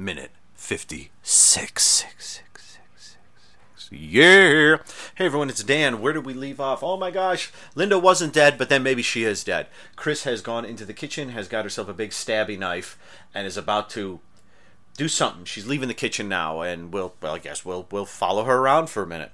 minute 56. Yeah. Hey everyone, it's Dan. Where did we leave off? Oh my gosh, Linda wasn't dead, but then maybe she is dead. Chris has gone into the kitchen, has got herself a big stabby knife, and is about to do something. She's leaving the kitchen now, and we'll, well, I guess we'll we'll follow her around for a minute.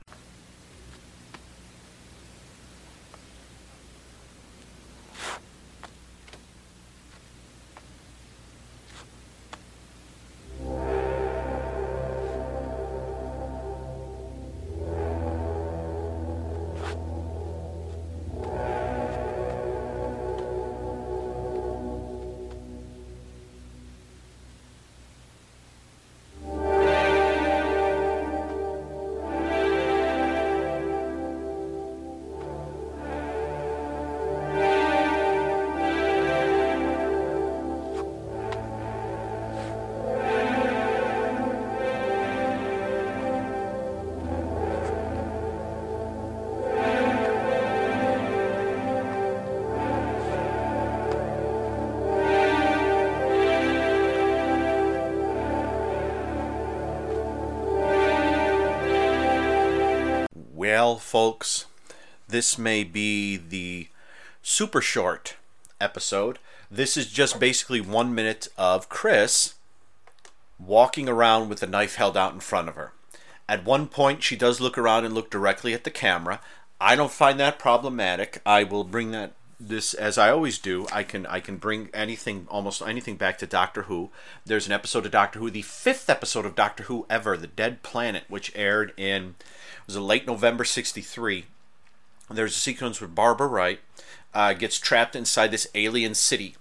Well, folks, this may be the super short episode. This is just basically one minute of Chris walking around with a knife held out in front of her. At one point, she does look around and look directly at the camera. I don't find that problematic. I will bring that this as I always do. I can I can bring anything almost anything back to Doctor Who. There's an episode of Doctor Who, the fifth episode of Doctor Who ever, The Dead Planet, which aired in was a late November '63. There's a sequence where Barbara Wright uh, gets trapped inside this alien city,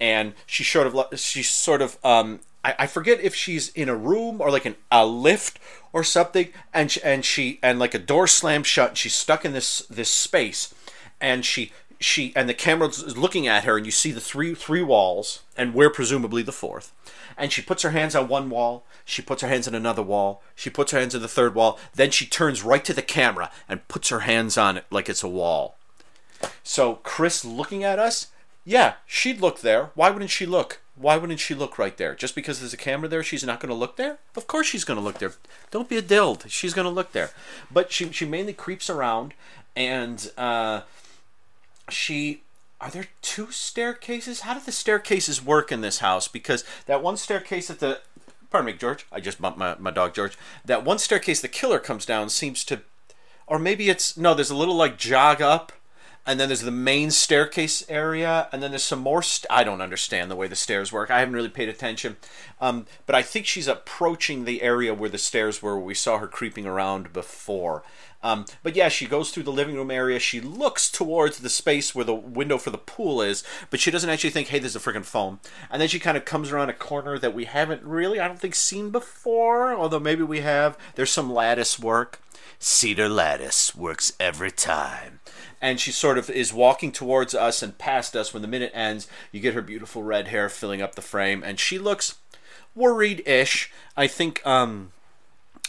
and she sort of she's sort of um, I, I forget if she's in a room or like an, a lift or something, and she, and she and like a door slams shut, and she's stuck in this this space, and she she and the camera is looking at her, and you see the three three walls, and we're presumably the fourth, and she puts her hands on one wall, she puts her hands on another wall, she puts her hands on the third wall, then she turns right to the camera and puts her hands on it like it's a wall. So Chris looking at us, yeah, she'd look there. Why wouldn't she look? Why wouldn't she look right there? Just because there's a camera there, she's not going to look there? Of course she's going to look there. Don't be a dild. She's going to look there. But she, she mainly creeps around and uh, she are there two staircases? How do the staircases work in this house? Because that one staircase at the pardon me, George. I just bumped my, my dog George. That one staircase the killer comes down seems to or maybe it's no, there's a little like jog up and then there's the main staircase area, and then there's some more. St- I don't understand the way the stairs work. I haven't really paid attention, um, but I think she's approaching the area where the stairs were. We saw her creeping around before. Um, but yeah, she goes through the living room area. She looks towards the space where the window for the pool is, but she doesn't actually think, "Hey, there's a freaking phone." And then she kind of comes around a corner that we haven't really, I don't think, seen before. Although maybe we have. There's some lattice work. Cedar lattice works every time and she sort of is walking towards us and past us when the minute ends you get her beautiful red hair filling up the frame and she looks worried-ish i think um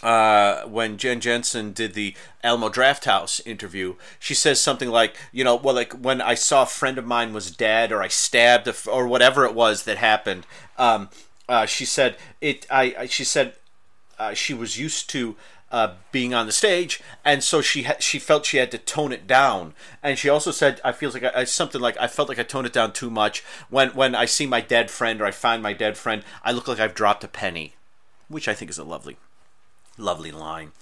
uh, when Jen Jensen did the Alamo Drafthouse interview, she says something like, you know, well, like when I saw a friend of mine was dead, or I stabbed, or whatever it was that happened. Um, uh, she said it. I. I she said uh, she was used to uh, being on the stage, and so she ha- she felt she had to tone it down. And she also said, "I feels like I, something like I felt like I toned it down too much when when I see my dead friend or I find my dead friend, I look like I've dropped a penny," which I think is a lovely, lovely line.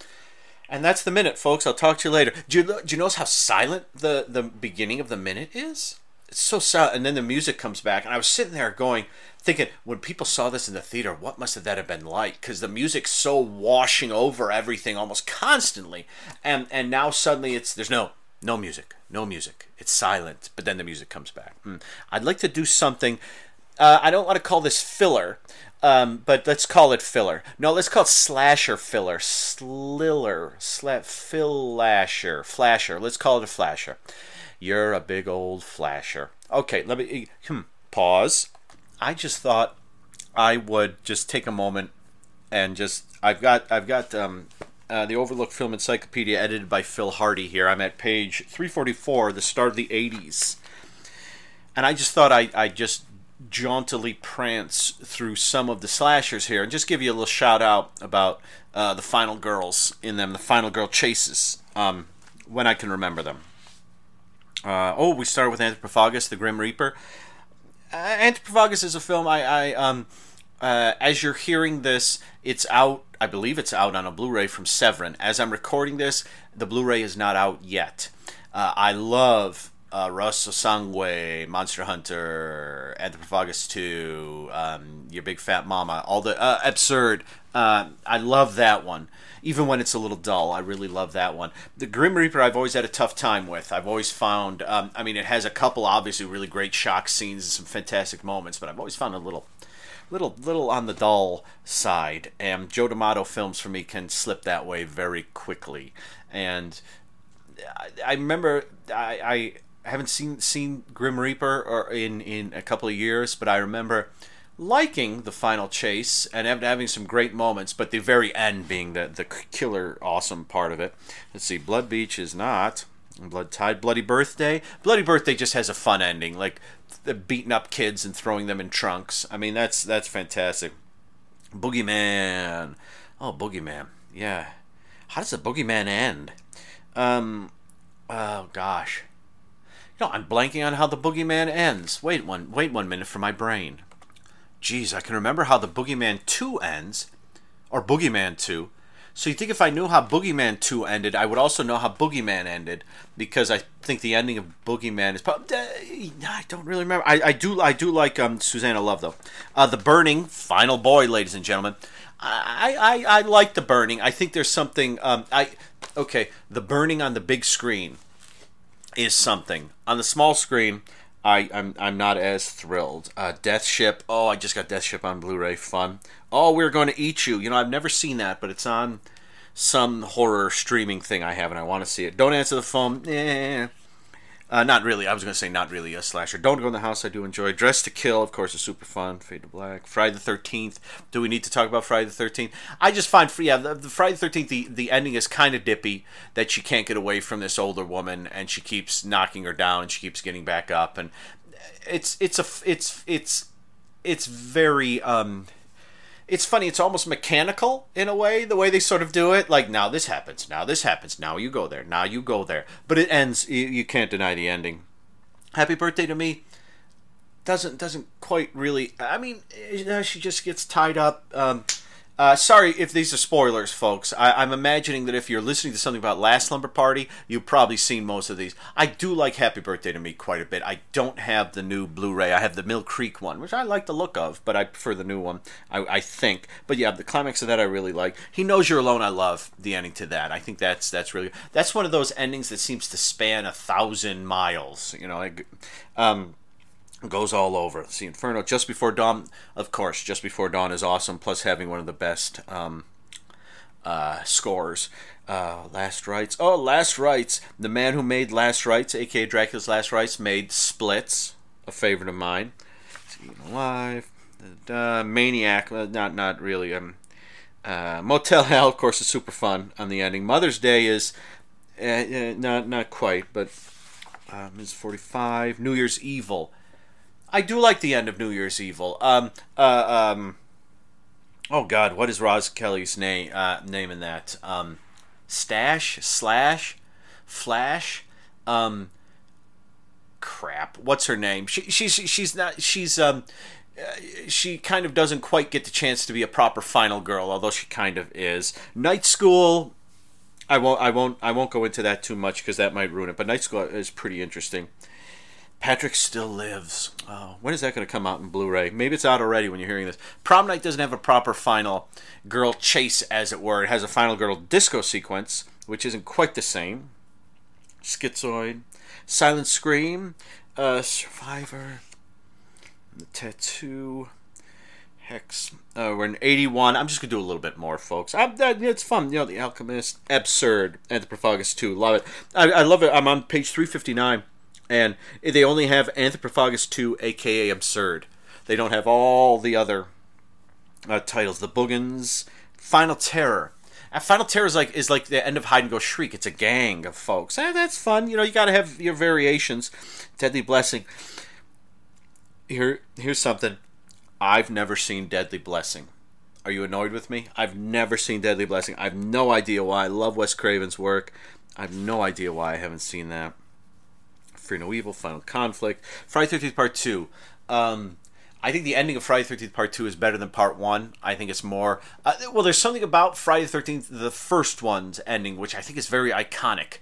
And that's the minute, folks. I'll talk to you later. Do you, do you notice how silent the the beginning of the minute is? It's so silent, and then the music comes back, and I was sitting there going thinking when people saw this in the theater, what must have that have been like? Because the music's so washing over everything almost constantly, and and now suddenly it's there's no no music, no music. It's silent, but then the music comes back. Mm. I'd like to do something. Uh, I don't want to call this filler, um, but let's call it filler. No, let's call it slasher filler. Sliller. Sla- fillasher. Flasher. Let's call it a flasher. You're a big old flasher. Okay, let me hmm, pause. I just thought I would just take a moment and just I've got I've got um, uh, the Overlook Film Encyclopedia edited by Phil Hardy here. I'm at page 344, the start of the 80s. And I just thought I, I just jauntily prance through some of the slashers here and just give you a little shout out about uh, the final girls in them, the final girl chases, um, when I can remember them. Uh, oh, we started with Anthropophagus, the Grim Reaper. Uh, Anthropophagus is a film I, I um, uh, as you're hearing this, it's out. I believe it's out on a Blu-ray from Severin. As I'm recording this, the Blu-ray is not out yet. Uh, I love uh, Rosso Sangue, Monster Hunter, Anthropophagus 2, um, Your Big Fat Mama, all the uh, absurd. Uh, I love that one. Even when it's a little dull, I really love that one. The Grim Reaper, I've always had a tough time with. I've always found, um, I mean, it has a couple obviously really great shock scenes and some fantastic moments, but I've always found a little little little on the dull side. And Joe D'Amato films for me can slip that way very quickly. And I, I remember I, I haven't seen seen Grim Reaper or in in a couple of years, but I remember liking the final chase and having some great moments, but the very end being the the killer awesome part of it. Let's see, Blood Beach is not. Blood Tide, Bloody Birthday. Bloody Birthday just has a fun ending. Like beating up kids and throwing them in trunks. I mean, that's that's fantastic. Boogeyman. Oh, Boogeyman. Yeah. How does the Boogeyman end? Um. Oh gosh. Know, I'm blanking on how the Boogeyman ends. Wait one. Wait one minute for my brain. Geez, I can remember how the Boogeyman Two ends, or Boogeyman Two. So you think if I knew how Boogeyman 2 ended, I would also know how Boogeyman ended because I think the ending of Boogeyman is probably I don't really remember. I, I do I do like um, Suzanna Love though. Uh, the Burning, Final Boy, ladies and gentlemen. I, I, I like the Burning. I think there's something um, I okay, the Burning on the big screen is something. On the small screen, I, I'm I'm not as thrilled. Uh, Death Ship. Oh, I just got Death Ship on Blu-ray. Fun. Oh, we're going to eat you. You know, I've never seen that, but it's on some horror streaming thing I have, and I want to see it. Don't answer the phone. Eh. Uh, not really. I was going to say not really a slasher. Don't go in the house. I do enjoy. Dress to Kill, of course, is super fun. Fade to Black. Friday the Thirteenth. Do we need to talk about Friday the Thirteenth? I just find, yeah, the, the Friday the Thirteenth. The the ending is kind of dippy. That she can't get away from this older woman, and she keeps knocking her down, and she keeps getting back up, and it's it's a it's it's it's very um it's funny it's almost mechanical in a way the way they sort of do it. Like now this happens now this happens now you go there now you go there. But it ends you, you can't deny the ending. Happy birthday to me. Doesn't doesn't quite really i mean she just gets tied up um, uh, sorry if these are spoilers, folks. I, am I'm imagining that if you're listening to something about Last Slumber Party, you've probably seen most of these. I do like Happy Birthday to Me quite a bit. I don't have the new Blu-ray. I have the Mill Creek one, which I like the look of, but I prefer the new one. I, I think. But yeah, the climax of that I really like. He knows you're alone. I love the ending to that. I think that's that's really that's one of those endings that seems to span a thousand miles. You know, like, um, goes all over. See Inferno, Just Before Dawn, of course, Just Before Dawn is awesome, plus having one of the best um, uh, scores. Uh, Last Rites. Oh, Last Rites. The man who made Last Rites, aka Dracula's Last Rites, made Splitz, a favorite of mine. Even Alive. Uh, Maniac, not not really. Um, uh, Motel Hell, of course, is super fun on the ending. Mother's Day is uh, uh, not not quite, but um, Ms. 45. New Year's Evil I do like the end of New Year's Evil. Um, uh, um, oh God, what is Roz Kelly's name? Uh, name in that? Um, Stash, Slash, Flash. Um, crap. What's her name? She, she's she's not she's um. Uh, she kind of doesn't quite get the chance to be a proper final girl, although she kind of is. Night School, I won't, I won't, I won't go into that too much because that might ruin it. But Night School is pretty interesting. Patrick Still Lives. Oh, when is that going to come out in Blu-ray? Maybe it's out already when you're hearing this. Prom Night doesn't have a proper final girl chase, as it were. It has a final girl disco sequence, which isn't quite the same. Schizoid, Silent Scream, uh, Survivor. The tattoo. Hex. Uh, we're in 81. I'm just going to do a little bit more, folks. I, it's fun. You know, The Alchemist. Absurd. Anthropophagus 2. Love it. I, I love it. I'm on page 359. And they only have Anthropophagus 2, aka Absurd. They don't have all the other uh, titles. The Boogens. Final Terror. And Final Terror is like is like the end of Hide and Go Shriek. It's a gang of folks. Eh, that's fun. You know, you got to have your variations. Deadly Blessing. Here, here's something. I've never seen Deadly Blessing. Are you annoyed with me? I've never seen Deadly Blessing. I have no idea why. I love Wes Craven's work. I have no idea why I haven't seen that. Fear No Evil, Final Conflict, Friday Thirteenth Part Two. Um, I think the ending of Friday Thirteenth Part Two is better than Part One. I think it's more. Uh, well, there's something about Friday Thirteenth, the first one's ending, which I think is very iconic.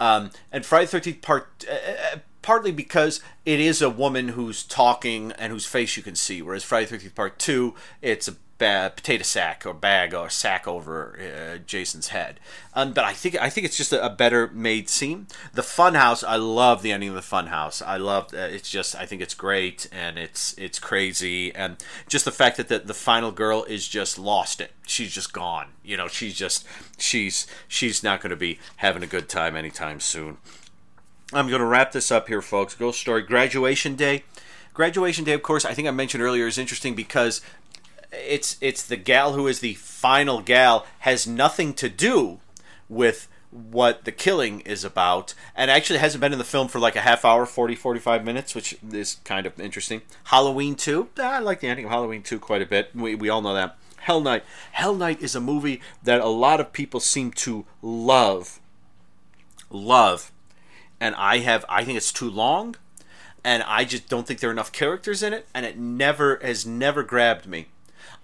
Um, and Friday Thirteenth Part uh, uh partly because it is a woman who's talking and whose face you can see, whereas Friday Thirteenth Part Two, it's a ba- potato sack or bag or sack over uh, Jason's head. Um, but I think I think it's just a, a, better made scene. The Funhouse, I love the ending of the Funhouse. I love uh, it's just I think it's great and it's it's crazy and just the fact that the, the final girl is just lost it. She's just gone. You know, she's just she's she's not going to be having a good time anytime soon. I'm going to wrap this up here, folks. Ghost Story Graduation Day. Graduation Day, of course, I think I mentioned earlier, is interesting because it's it's the gal who is the final gal has nothing to do with what the killing is about and actually hasn't been in the film for like a half hour 40 45 minutes which is kind of interesting. Halloween 2 ah, i like the ending of halloween 2 quite a bit. We, we all know that. Hell night. Hell night is a movie that a lot of people seem to love. Love. And i have i think it's too long and i just don't think there are enough characters in it and it never has never grabbed me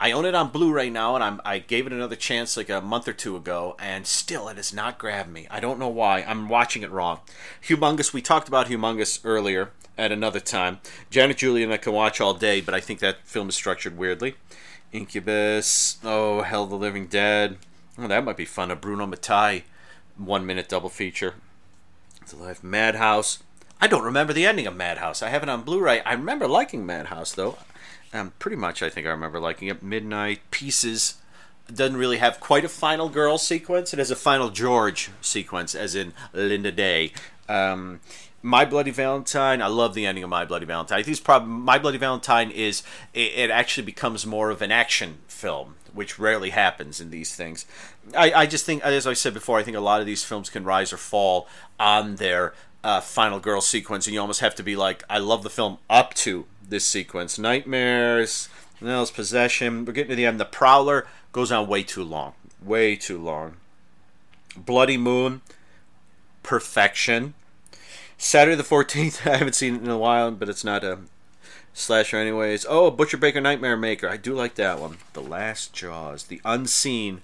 I own it on Blu-ray now, and I'm, I gave it another chance like a month or two ago, and still it has not grabbed me. I don't know why. I'm watching it wrong. Humongous. We talked about Humongous earlier at another time. Janet Julian I can watch all day, but I think that film is structured weirdly. Incubus. Oh, Hell the Living Dead. Oh, that might be fun. A Bruno Mattei one-minute double feature. The Life Madhouse. I don't remember the ending of Madhouse. I have it on Blu-ray. I remember liking Madhouse though. Um, pretty much, I think I remember liking it. Midnight Pieces doesn't really have quite a final girl sequence. It has a final George sequence, as in Linda Day. Um, my Bloody Valentine. I love the ending of My Bloody Valentine. I think it's probably My Bloody Valentine is it, it, actually becomes more of an action film, which rarely happens in these things. I, I just think, as I said before, I think a lot of these films can rise or fall on their uh, final girl sequence, and you almost have to be like, I love the film up to this sequence. Nightmares, Nell's possession. We're getting to the end. The Prowler goes on way too long. Way too long. Bloody Moon, perfection. Saturday the 14th, I haven't seen it in a while, but it's not a slasher anyways. Oh, Butcher Baker Nightmare Maker. I do like that one. The Last Jaws. The Unseen.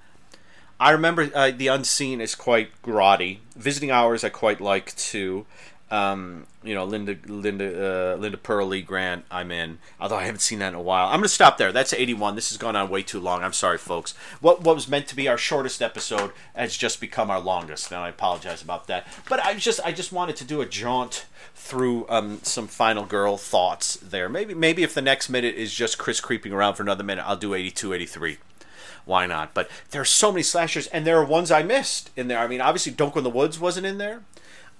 I remember uh, The Unseen is quite grotty. Visiting Hours I quite like too. Um, you know, Linda, Linda, uh, Linda Purl, Lee Grant. I'm in. Although I haven't seen that in a while. I'm gonna stop there. That's 81. This has gone on way too long. I'm sorry, folks. What what was meant to be our shortest episode has just become our longest. Now I apologize about that. But I just I just wanted to do a jaunt through um, some final girl thoughts there. Maybe maybe if the next minute is just Chris creeping around for another minute, I'll do 82, 83 why not? But there are so many slashers, and there are ones I missed in there. I mean, obviously, Don't Go in the Woods wasn't in there.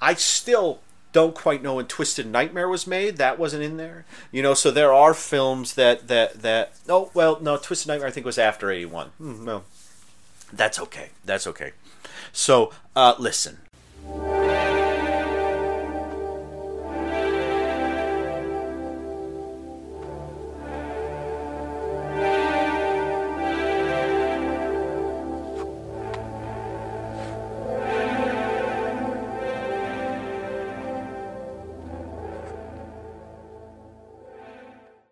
I still don't quite know when Twisted Nightmare was made. That wasn't in there. You know, so there are films that that that. Oh well, no, Twisted Nightmare I think was after eighty one. Mm, no, that's okay. That's okay. So uh, listen,